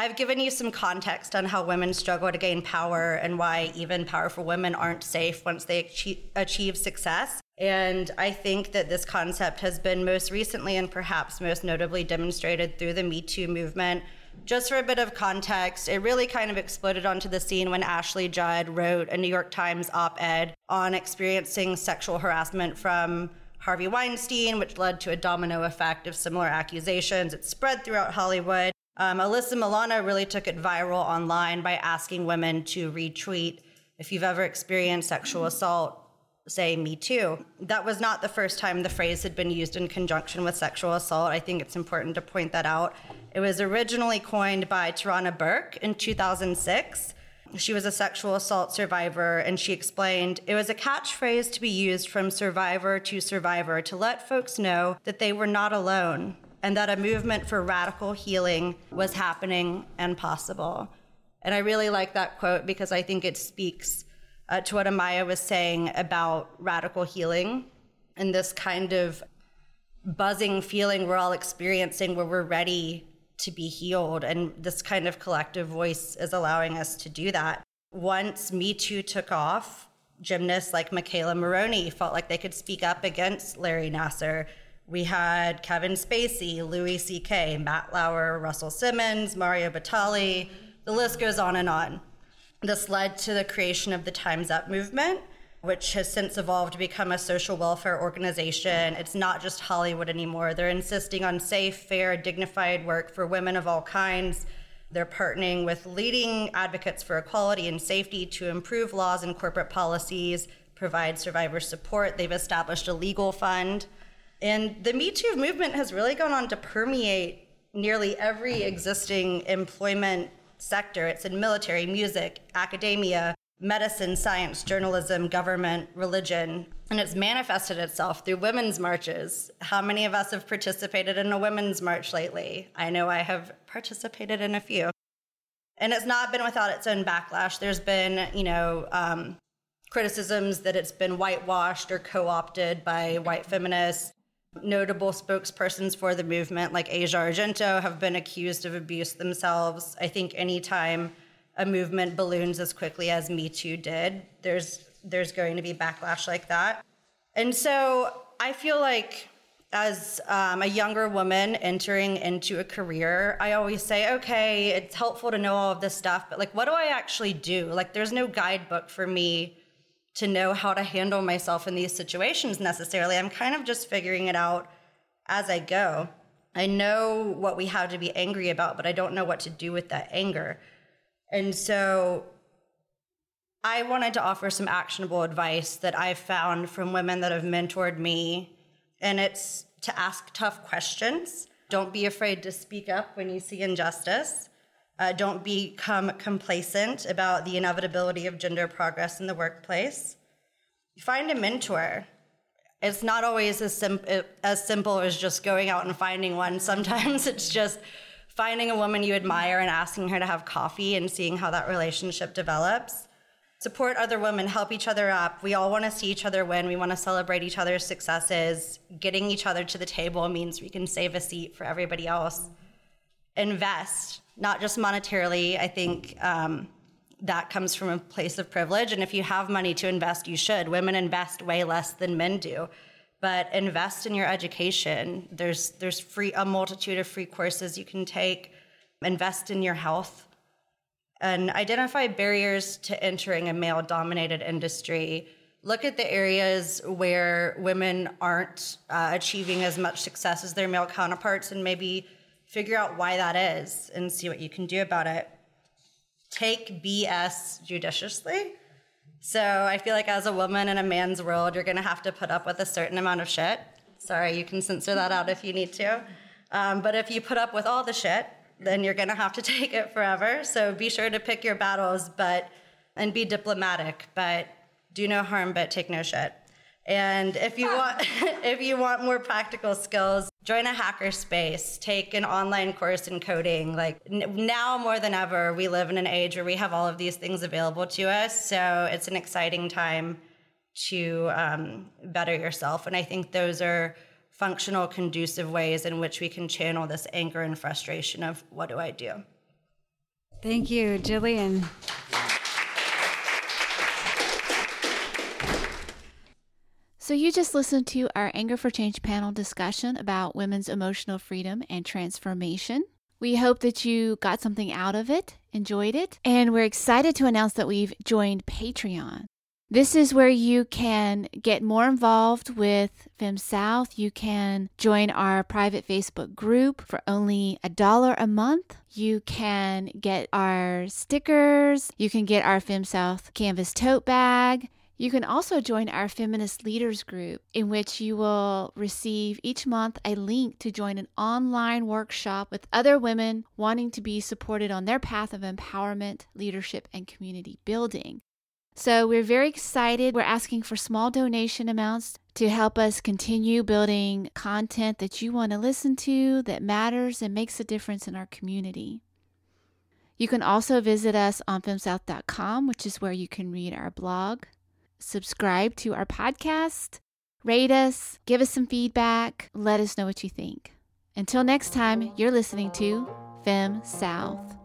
I've given you some context on how women struggle to gain power and why even powerful women aren't safe once they achieve, achieve success. And I think that this concept has been most recently and perhaps most notably demonstrated through the Me Too movement. Just for a bit of context, it really kind of exploded onto the scene when Ashley Judd wrote a New York Times op ed on experiencing sexual harassment from Harvey Weinstein, which led to a domino effect of similar accusations. It spread throughout Hollywood. Um, Alyssa Milano really took it viral online by asking women to retweet if you've ever experienced sexual assault, say me too. That was not the first time the phrase had been used in conjunction with sexual assault. I think it's important to point that out. It was originally coined by Tarana Burke in 2006. She was a sexual assault survivor, and she explained it was a catchphrase to be used from survivor to survivor to let folks know that they were not alone and that a movement for radical healing was happening and possible. And I really like that quote because I think it speaks uh, to what Amaya was saying about radical healing and this kind of buzzing feeling we're all experiencing where we're ready to be healed. And this kind of collective voice is allowing us to do that. Once Me Too took off, gymnasts like McKayla Maroney felt like they could speak up against Larry Nassar. We had Kevin Spacey, Louis C.K., Matt Lauer, Russell Simmons, Mario Batali. The list goes on and on. This led to the creation of the Time's Up movement, which has since evolved to become a social welfare organization. It's not just Hollywood anymore. They're insisting on safe, fair, dignified work for women of all kinds. They're partnering with leading advocates for equality and safety to improve laws and corporate policies, provide survivor support. They've established a legal fund. And the Me Too movement has really gone on to permeate nearly every existing employment sector. It's in military, music, academia, medicine, science, journalism, government, religion, and it's manifested itself through women's marches. How many of us have participated in a women's march lately? I know I have participated in a few. And it's not been without its own backlash. There's been, you know, um, criticisms that it's been whitewashed or co opted by white feminists. Notable spokespersons for the movement, like Asia Argento, have been accused of abuse themselves. I think anytime a movement balloons as quickly as Me Too did, there's there's going to be backlash like that. And so I feel like as um, a younger woman entering into a career, I always say, okay, it's helpful to know all of this stuff, but like, what do I actually do? Like, there's no guidebook for me to know how to handle myself in these situations necessarily. I'm kind of just figuring it out as I go. I know what we have to be angry about, but I don't know what to do with that anger. And so I wanted to offer some actionable advice that I've found from women that have mentored me. And it's to ask tough questions. Don't be afraid to speak up when you see injustice. Uh, don't become complacent about the inevitability of gender progress in the workplace. Find a mentor. It's not always as, sim- as simple as just going out and finding one. Sometimes it's just finding a woman you admire and asking her to have coffee and seeing how that relationship develops. Support other women, help each other up. We all want to see each other win. We want to celebrate each other's successes. Getting each other to the table means we can save a seat for everybody else. Invest, not just monetarily. I think um, that comes from a place of privilege. And if you have money to invest, you should. Women invest way less than men do but invest in your education. There's there's free a multitude of free courses you can take. Invest in your health and identify barriers to entering a male dominated industry. Look at the areas where women aren't uh, achieving as much success as their male counterparts and maybe figure out why that is and see what you can do about it. Take BS judiciously so I feel like as a woman in a man's world, you're going to have to put up with a certain amount of shit. Sorry, you can censor that out if you need to. Um, but if you put up with all the shit, then you're going to have to take it forever. So be sure to pick your battles, but and be diplomatic, but do no harm, but take no shit. And if you want, if you want more practical skills, join a hacker space, take an online course in coding. Like n- now more than ever, we live in an age where we have all of these things available to us. So it's an exciting time to um, better yourself. And I think those are functional, conducive ways in which we can channel this anger and frustration of what do I do? Thank you, Jillian. So, you just listened to our Anger for Change panel discussion about women's emotional freedom and transformation. We hope that you got something out of it, enjoyed it, and we're excited to announce that we've joined Patreon. This is where you can get more involved with Fem South. You can join our private Facebook group for only a dollar a month. You can get our stickers. You can get our Fem South canvas tote bag. You can also join our Feminist Leaders group, in which you will receive each month a link to join an online workshop with other women wanting to be supported on their path of empowerment, leadership, and community building. So, we're very excited. We're asking for small donation amounts to help us continue building content that you want to listen to, that matters and makes a difference in our community. You can also visit us on femsouth.com, which is where you can read our blog, subscribe to our podcast, rate us, give us some feedback, let us know what you think. Until next time, you're listening to Fem South.